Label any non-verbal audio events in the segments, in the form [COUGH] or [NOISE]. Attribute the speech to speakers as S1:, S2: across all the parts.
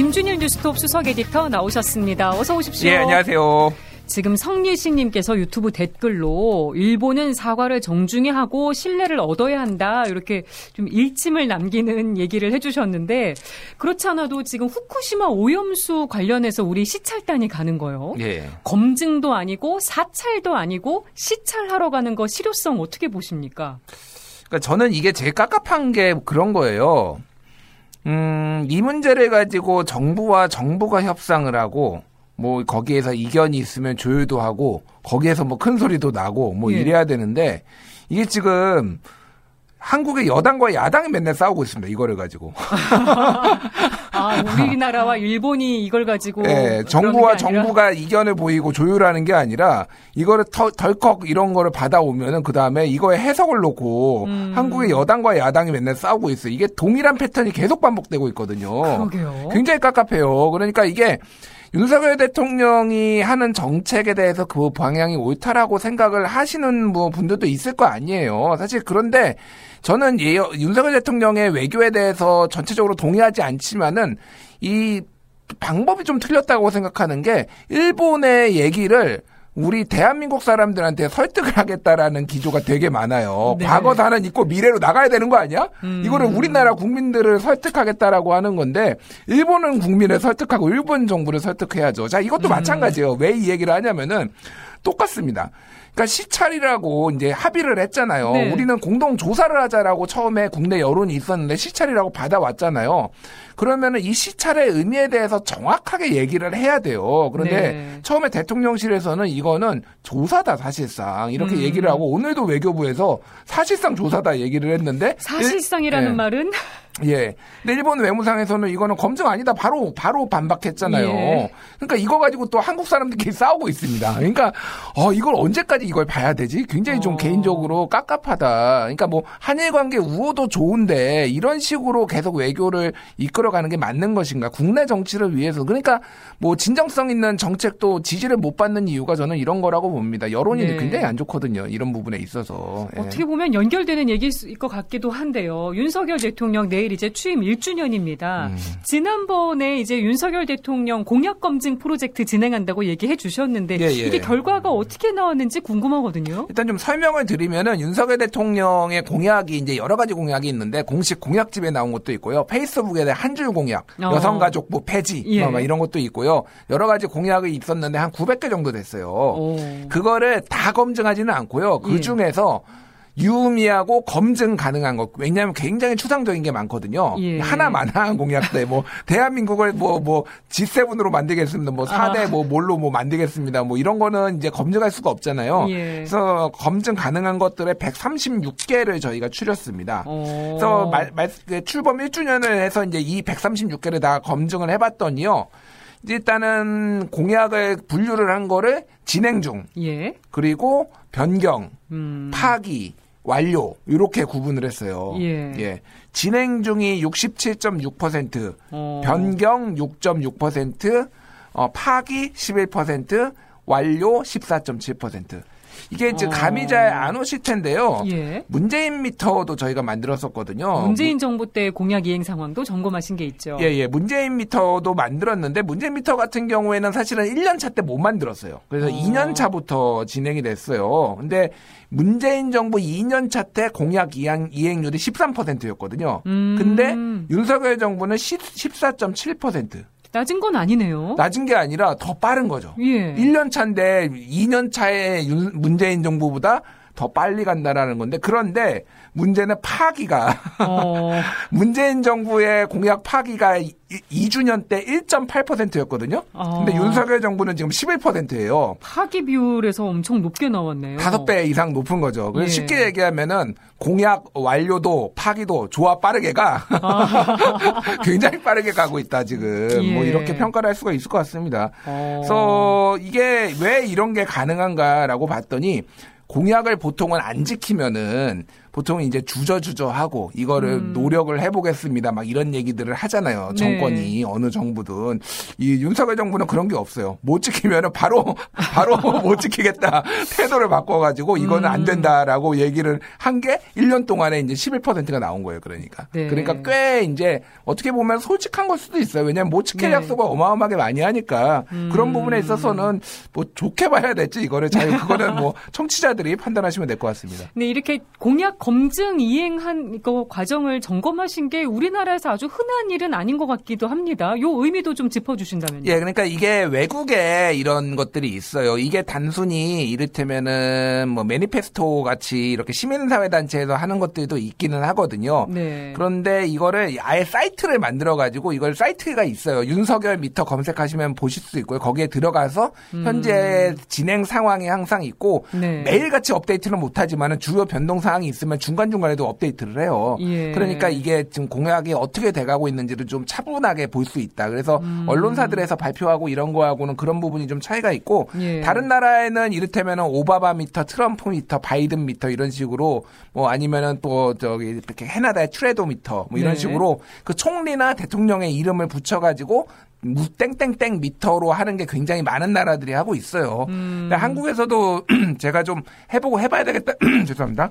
S1: 김준일 뉴스톱 수석 에디터 나오셨습니다. 어서 오십시오.
S2: 예, 안녕하세요.
S1: 지금 성예식님께서 유튜브 댓글로 일본은 사과를 정중히 하고 신뢰를 얻어야 한다 이렇게 좀 일침을 남기는 얘기를 해주셨는데 그렇지 않아도 지금 후쿠시마 오염수 관련해서 우리 시찰단이 가는 거요. 예. 검증도 아니고 사찰도 아니고 시찰하러 가는 거 실효성 어떻게 보십니까?
S2: 그러니까 저는 이게 제일 깝깝한 게 그런 거예요. 음, 이 문제를 가지고 정부와 정부가 협상을 하고 뭐 거기에서 이견이 있으면 조율도 하고 거기에서 뭐 큰 소리도 나고 뭐 예. 이래야 되는데 이게 지금 한국의 여당과 야당이 맨날 싸우고 있습니다. 이거를 가지고. [LAUGHS]
S1: 아, 우리나라와 일본이 이걸 가지고.
S2: 네, 정부와 정부가 이견을 보이고 조율하는 게 아니라 이거를 터, 덜컥 이런 거를 받아오면은 그 다음에 이거에 해석을 놓고 음. 한국의 여당과 야당이 맨날 싸우고 있어요. 이게 동일한 패턴이 계속 반복되고 있거든요.
S1: 그러게요.
S2: 굉장히 깝깝해요. 그러니까 이게 윤석열 대통령이 하는 정책에 대해서 그 방향이 옳다라고 생각을 하시는 뭐 분들도 있을 거 아니에요. 사실 그런데 저는 예, 윤석열 대통령의 외교에 대해서 전체적으로 동의하지 않지만은 이 방법이 좀 틀렸다고 생각하는 게 일본의 얘기를 우리 대한민국 사람들한테 설득을 하겠다라는 기조가 되게 많아요. 네. 과거 사는 있고 미래로 나가야 되는 거 아니야? 음. 이거를 우리나라 국민들을 설득하겠다라고 하는 건데 일본은 국민을 설득하고 일본 정부를 설득해야죠. 자, 이것도 음. 마찬가지예요. 왜 이 얘기를 하냐면은 똑같습니다. 그러니까 시찰이라고 이제 합의를 했잖아요. 네. 우리는 공동 조사를 하자라고 처음에 국내 여론이 있었는데 시찰이라고 받아왔잖아요. 그러면은 이 시찰의 의미에 대해서 정확하게 얘기를 해야 돼요. 그런데 네. 처음에 대통령실에서는 이거는 조사다 사실상 이렇게 음. 얘기를 하고 오늘도 외교부에서 사실상 조사다 얘기를 했는데
S1: 사실상이라는 일, 네. 말은
S2: 예. 근데 일본 외무상에서는 이거는 검증 아니다. 바로, 바로 반박했잖아요. 예. 그러니까 이거 가지고 또 한국 사람들끼리 싸우고 있습니다. 그러니까, 어, 이걸 언제까지 이걸 봐야 되지? 굉장히 좀 어. 개인적으로 깝깝하다. 그러니까 뭐, 한일 관계 우호도 좋은데, 이런 식으로 계속 외교를 이끌어가는 게 맞는 것인가? 국내 정치를 위해서. 그러니까, 뭐, 진정성 있는 정책도 지지를 못 받는 이유가 저는 이런 거라고 봅니다. 여론이 네. 굉장히 안 좋거든요. 이런 부분에 있어서.
S1: 예. 어떻게 보면 연결되는 얘기일 것 같기도 한데요. 윤석열 대통령 내일 내일 이제 취임 1주년입니다. 음. 지난번에 이제 윤석열 대통령 공약 검증 프로젝트 진행한다고 얘기해 주셨는데 예, 예. 이게 결과가 어떻게 나왔는지 궁금하거든요.
S2: 일단 좀 설명을 드리면은 윤석열 대통령의 공약이 이제 여러 가지 공약이 있는데 공식 공약집에 나온 것도 있고요. 페이스북에 대한 한줄 공약, 어. 여성가족부 폐지 예. 뭐 이런 것도 있고요. 여러 가지 공약이 있었는데 한 900개 정도 됐어요. 오. 그거를 다 검증하지는 않고요. 그 예. 중에서 유의미하고 검증 가능한 것. 왜냐하면 굉장히 추상적인 게 많거든요. 예. 하나만한 공약 때, 뭐, 대한민국을 뭐, 뭐, G7으로 만들겠습니다. 뭐, 4대 아. 뭐, 뭘로 뭐 만들겠습니다. 뭐, 이런 거는 이제 검증할 수가 없잖아요. 예. 그래서 검증 가능한 것들의 136개를 저희가 추렸습니다. 오. 그래서 말, 말, 그 출범 1주년을 해서 이제 이 136개를 다 검증을 해봤더니요. 일단은 공약을 분류를 한 거를 진행 중, 예. 그리고 변경, 음. 파기, 완료 이렇게 구분을 했어요. 예. 예. 진행 중이 67.6%, 어. 변경 6.6%, 어, 파기 11%, 완료 14.7%. 이게 이제 어. 감이 잘 안 오실 텐데요. 예. 문재인 미터도 저희가 만들었었거든요.
S1: 문재인 정부 때 공약 이행 상황도 점검하신 게 있죠.
S2: 예, 예. 문재인 미터도 만들었는데 문재인 미터 같은 경우에는 사실은 1년 차 때 못 만들었어요. 그래서 어. 2년 차부터 진행이 됐어요. 근데 문재인 정부 2년 차 때 공약 이행, 이행률이 13%였거든요. 음. 근데 윤석열 정부는 10, 14.7%.
S1: 낮은 건 아니네요.
S2: 낮은 게 아니라 더 빠른 거죠. 예. 1년 차인데 2년 차에 문재인 정부보다 더 빨리 간다라는 건데 그런데 문제는 파기가 어. [LAUGHS] 문재인 정부의 공약 파기가 2주년 때 1.8%였거든요. 어. 근데 윤석열 정부는 지금 11%예요.
S1: 파기 비율에서 엄청 높게 나왔네요.
S2: 5배 이상 높은 거죠. 그래서 예. 쉽게 얘기하면은 공약 완료도 파기도 좋아 빠르게가 아. [LAUGHS] 굉장히 빠르게 가고 있다 지금. 뭐 예. 뭐 이렇게 평가를 할 수가 있을 것 같습니다. 어. 그래서 이게 왜 이런 게 가능한가라고 봤더니 공약을 보통은 안 지키면은 보통 이제 주저주저하고 이거를 음. 노력을 해보겠습니다. 막 이런 얘기들을 하잖아요. 정권이 네. 어느 정부든 이 윤석열 정부는 그런 게 없어요. 못 지키면은 바로 [LAUGHS] 바로 [LAUGHS] 못 지키겠다 태도를 바꿔가지고 이거는 안 음. 된다라고 얘기를 한 게 1년 동안에 이제 11%가 나온 거예요. 그러니까 네. 그러니까 꽤 이제 어떻게 보면 솔직한 걸 수도 있어요. 왜냐하면 못 지킬 네. 약속을 어마어마하게 많이 하니까 음. 그런 부분에 있어서는 뭐 좋게 봐야 될지 이거를 잘 그거는 뭐 [LAUGHS] 청취자들이 판단하시면 될 것 같습니다.
S1: 네 이렇게 공약 검증 이행한 거 과정을 점검하신 게 우리나라에서 아주 흔한 일은 아닌 것 같기도 합니다. 요 의미도 좀 짚어주신다면요.
S2: 예, 그러니까 이게 외국에 이런 것들이 있어요. 이게 단순히 이를테면은 뭐 매니페스토 같이 이렇게 시민사회 단체에서 하는 것들도 있기는 하거든요. 네. 그런데 이거를 아예 사이트를 만들어 가지고 이걸 사이트가 있어요. 윤석열 미터 검색하시면 보실 수 있고요. 거기에 들어가서 음. 현재 진행 상황이 항상 있고 네. 매일같이 업데이트는 못하지만 주요 변동 사항이 있으면 중간 중간에도 업데이트를 해요. 예. 그러니까 이게 지금 공약이 어떻게 돼가고 있는지를 좀 차분하게 볼 수 있다. 그래서 음. 언론사들에서 발표하고 이런 거하고는 그런 부분이 좀 차이가 있고 예. 다른 나라에는 이를테면은 오바마 미터, 트럼프 미터, 바이든 미터 이런 식으로 뭐 아니면은 또 저기 이렇게 캐나다의 트뤼도 미터 뭐 이런 네. 식으로 그 총리나 대통령의 이름을 붙여가지고 뭐 땡땡땡 미터로 하는 게 굉장히 많은 나라들이 하고 있어요. 음. 한국에서도 [CLEARS THROAT] 제가 좀 해보고 해봐야 되겠다. [CLEARS THROAT] 죄송합니다.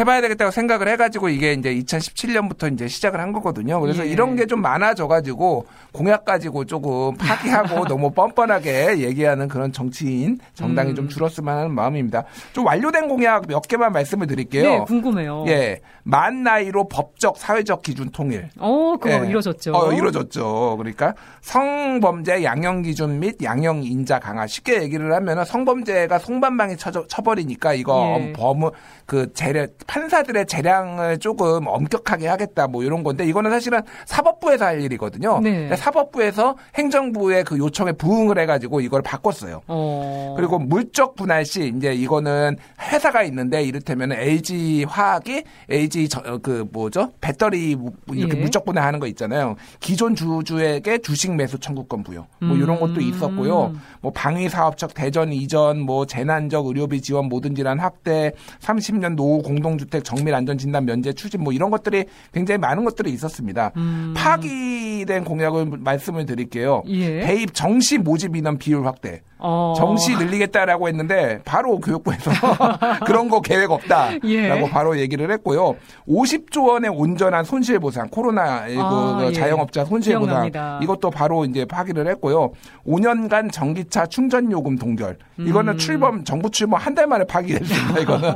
S2: 해봐야 되겠다고 생각을 해가지고 이게 이제 2017년부터 이제 시작을 한 거거든요. 그래서 예. 이런 게 좀 많아져가지고 공약 가지고 조금 파기하고 [LAUGHS] 너무 뻔뻔하게 얘기하는 그런 정치인 정당이 음. 좀 줄었으면 하는 마음입니다. 좀 완료된 공약 몇 개만 말씀을 드릴게요.
S1: 네, 궁금해요.
S2: 예. 만 나이로 법적 사회적 기준 통일.
S1: 어, 그거 예. 이루어졌죠.
S2: 어, 이루어졌죠. 그러니까 성범죄 양형 기준 및 양형 인자 강화. 쉽게 얘기를 하면은 성범죄가 송반방에 쳐, 쳐버리니까 이거 예. 범을 그 재량 판사들의 재량을 조금 엄격하게 하겠다 뭐 이런 건데 이거는 사실은 사법부에서 할 일이거든요. 네. 사법부에서 행정부의 그 요청에 부응을 해가지고 이걸 바꿨어요. 어. 그리고 물적 분할 시 이제 이거는 회사가 있는데 이를테면 LG 화학이 LG 저, 어, 그 뭐죠 배터리 이렇게 예. 물적 분할하는 거 있잖아요. 기존 주주에게 주식 매수 청구권 부여 뭐 음. 이런 것도 있었고요. 뭐 방위 사업적 대전 이전 뭐 재난적 의료비 지원 모든 질환 확대 30 30년 노후 공동 주택 정밀 안전 진단 면제 추진 뭐 이런 것들이 굉장히 많은 것들이 있었습니다. 음. 파기된 공약을 말씀을 드릴게요. 예. 대입 정시 모집 인원 비율 확대. 어. 정시 늘리겠다라고 했는데 바로 교육부에서 [LAUGHS] 그런 거 계획 없다라고 예. 바로 얘기를 했고요. 50조 원의 온전한 손실 보상 코로나 19 아, 그 예. 자영업자 손실 보상 이것도 바로 이제 파기를 했고요. 5년간 전기차 충전 요금 동결. 이거는 음. 출범 정부 출범 한 달 만에 파기됐습니다. [LAUGHS] 이거는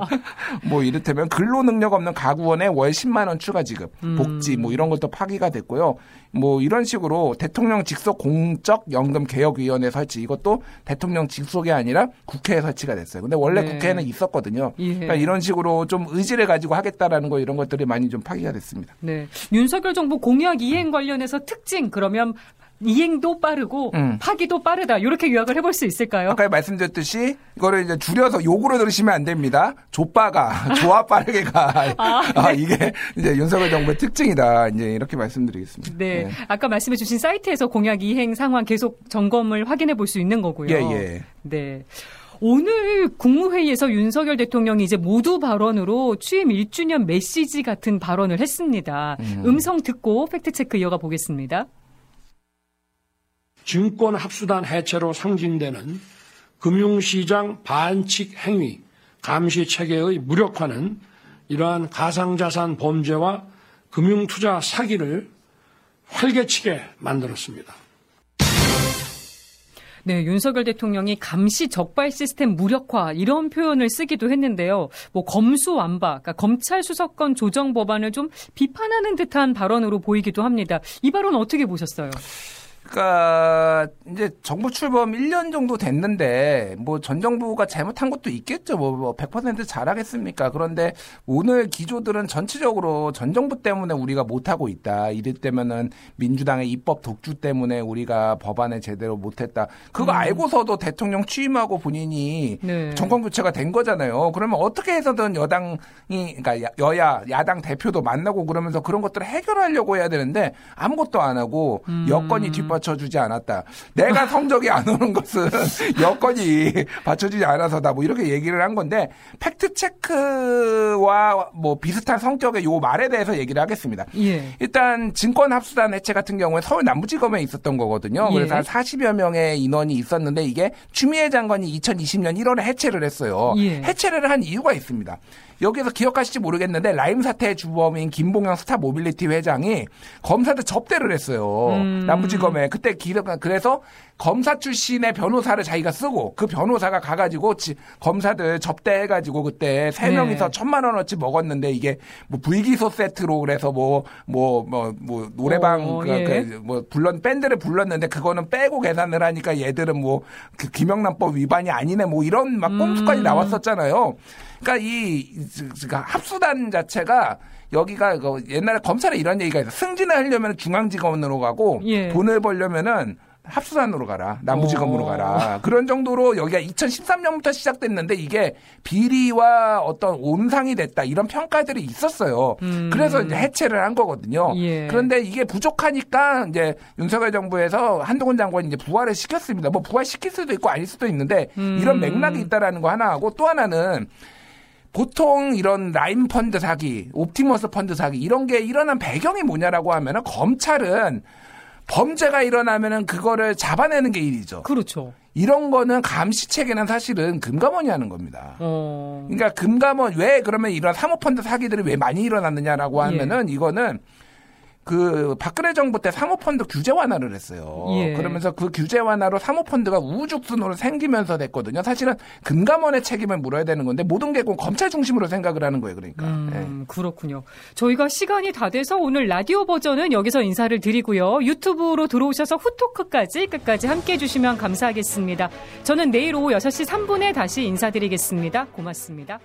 S2: 뭐 이를테면 근로 능력 없는 가구원에 월 10만 원 추가 지급, 음. 복지 뭐 이런 것도 파기가 됐고요. 뭐 이런 식으로 대통령 직속 공적 연금 개혁 위원회 설치 이것도 대통령 직속이 아니라 국회에 설치가 됐어요. 근데 원래 네. 국회에는 있었거든요. 예. 그러니까 이런 식으로 좀 의지를 가지고 하겠다라는 거 이런 것들이 많이 좀 파기가 됐습니다.
S1: 네. 윤석열 정부 공약 이행 관련해서 특징 그러면 이행도 빠르고 음. 파기도 빠르다. 이렇게 요약을 해볼 수 있을까요?
S2: 아까 말씀드렸듯이 이거를 이제 줄여서 욕으로 들으시면 안 됩니다. 조빠가 좋아 [LAUGHS] 빠르게 가. 아, [LAUGHS] 아, 이게 이제 윤석열 정부의 특징이다. 이제 이렇게 말씀드리겠습니다.
S1: 네. 네. 아까 말씀해주신 사이트에서 공약 이행 상황 계속 점검을 확인해 볼 수 있는 거고요.
S2: 예, 예.
S1: 네. 오늘 국무회의에서 윤석열 대통령이 이제 모두 발언으로 취임 1주년 메시지 같은 발언을 했습니다. 음. 성 듣고 팩트체크 이어가 보겠습니다.
S3: 증권 합수단 해체로 상징되는 금융시장 반칙 행위, 감시 체계의 무력화는 이러한 가상자산 범죄와 금융투자 사기를 활개치게 만들었습니다.
S1: 네, 윤석열 대통령이 감시 적발 시스템 무력화 이런 표현을 쓰기도 했는데요. 뭐 검수 완박, 그러니까 검찰 수사권 조정 법안을 좀 비판하는 듯한 발언으로 보이기도 합니다. 이 발언 어떻게 보셨어요?
S2: 그러니까 이제 정부 출범 1년 정도 됐는데 뭐 전 정부가 잘못한 것도 있겠죠. 뭐, 100%뭐 잘하겠습니까? 그런데 오늘 기조들은 전체적으로 전 정부 때문에 우리가 못하고 있다. 이럴 때면은 민주당의 입법 독주 때문에 우리가 법안을 제대로 못했다. 그거 음. 알고서도 대통령 취임하고 본인이 네. 정권 교체가 된 거잖아요. 그러면 어떻게 해서든 여당이 그러니까 여야 야당 대표도 만나고 그러면서 그런 것들을 해결하려고 해야 되는데 아무것도 안 하고 음. 여건이 뒷받 받쳐주지 않았다. 내가 성적이 안 오는 것은 [LAUGHS] 여건이 받쳐주지 않아서다. 뭐 이렇게 얘기를 한 건데 팩트 체크와 뭐 비슷한 성격의 요 말에 대해서 얘기를 하겠습니다. 예. 일단 증권 합수단 해체 같은 경우에 서울 남부지검에 있었던 거거든요. 예. 그래서 한 40여 명의 인원이 있었는데 이게 추미애 장관이 2020년 1월에 해체를 했어요. 예. 해체를 한 이유가 있습니다. 여기서 기억하실지 모르겠는데 라임 사태의 주범인 김봉현 스타 모빌리티 회장이 검사들 접대를 했어요. 음. 남부지검에 그때 기록 그래서 검사 출신의 변호사를 자기가 쓰고 그 변호사가 가가지고 지, 검사들 접대해가지고 그때 세 네. 명이서 천만 원어치 먹었는데 이게 뭐 불기소 세트로 그래서 뭐 뭐 뭐뭐 뭐, 뭐 노래방 어, 그, 예. 그, 뭐 불렀 밴드를 불렀는데 그거는 빼고 계산을 하니까 얘들은 뭐 그 김영란법 위반이 아니네 뭐 이런 막 꼼수까지 음. 나왔었잖아요. 그러니까 이 그러니까 합수단 자체가 여기가 그 옛날에 검찰에 이런 얘기가 있어. 승진을 하려면 중앙지검으로 가고 예. 돈을 벌려면은 합수단으로 가라. 남부지검으로 어. 가라. 그런 정도로 여기가 2013년부터 시작됐는데 이게 비리와 어떤 온상이 됐다. 이런 평가들이 있었어요. 음. 그래서 이제 해체를 한 거거든요. 예. 그런데 이게 부족하니까 이제 윤석열 정부에서 한동훈 장관이 이제 부활을 시켰습니다. 뭐 부활시킬 수도 있고 아닐 수도 있는데 음. 이런 맥락이 있다라는 거 하나 하고 또 하나는 보통 이런 라임 펀드 사기, 옵티머스 펀드 사기 이런 게 일어난 배경이 뭐냐라고 하면은 검찰은 범죄가 일어나면은 그거를 잡아내는 게 일이죠.
S1: 그렇죠.
S2: 이런 거는 감시 체계는 사실은 금감원이 하는 겁니다. 어... 그러니까 금감원 왜 그러면 이런 사모펀드 사기들이 왜 많이 일어났느냐라고 하면은 예. 이거는 그 박근혜 정부 때 사모펀드 규제 완화를 했어요. 예. 그러면서 그 규제 완화로 사모펀드가 우후죽순으로 생기면서 됐거든요. 사실은 금감원의 책임을 물어야 되는 건데 모든 게 검찰 중심으로 생각을 하는 거예요. 그러니까. 음,
S1: 네. 그렇군요. 저희가 시간이 다 돼서 오늘 라디오 버전은 여기서 인사를 드리고요. 유튜브로 들어오셔서 후토크까지 끝까지 함께 해주시면 감사하겠습니다. 저는 내일 오후 6시 3분에 다시 인사드리겠습니다. 고맙습니다.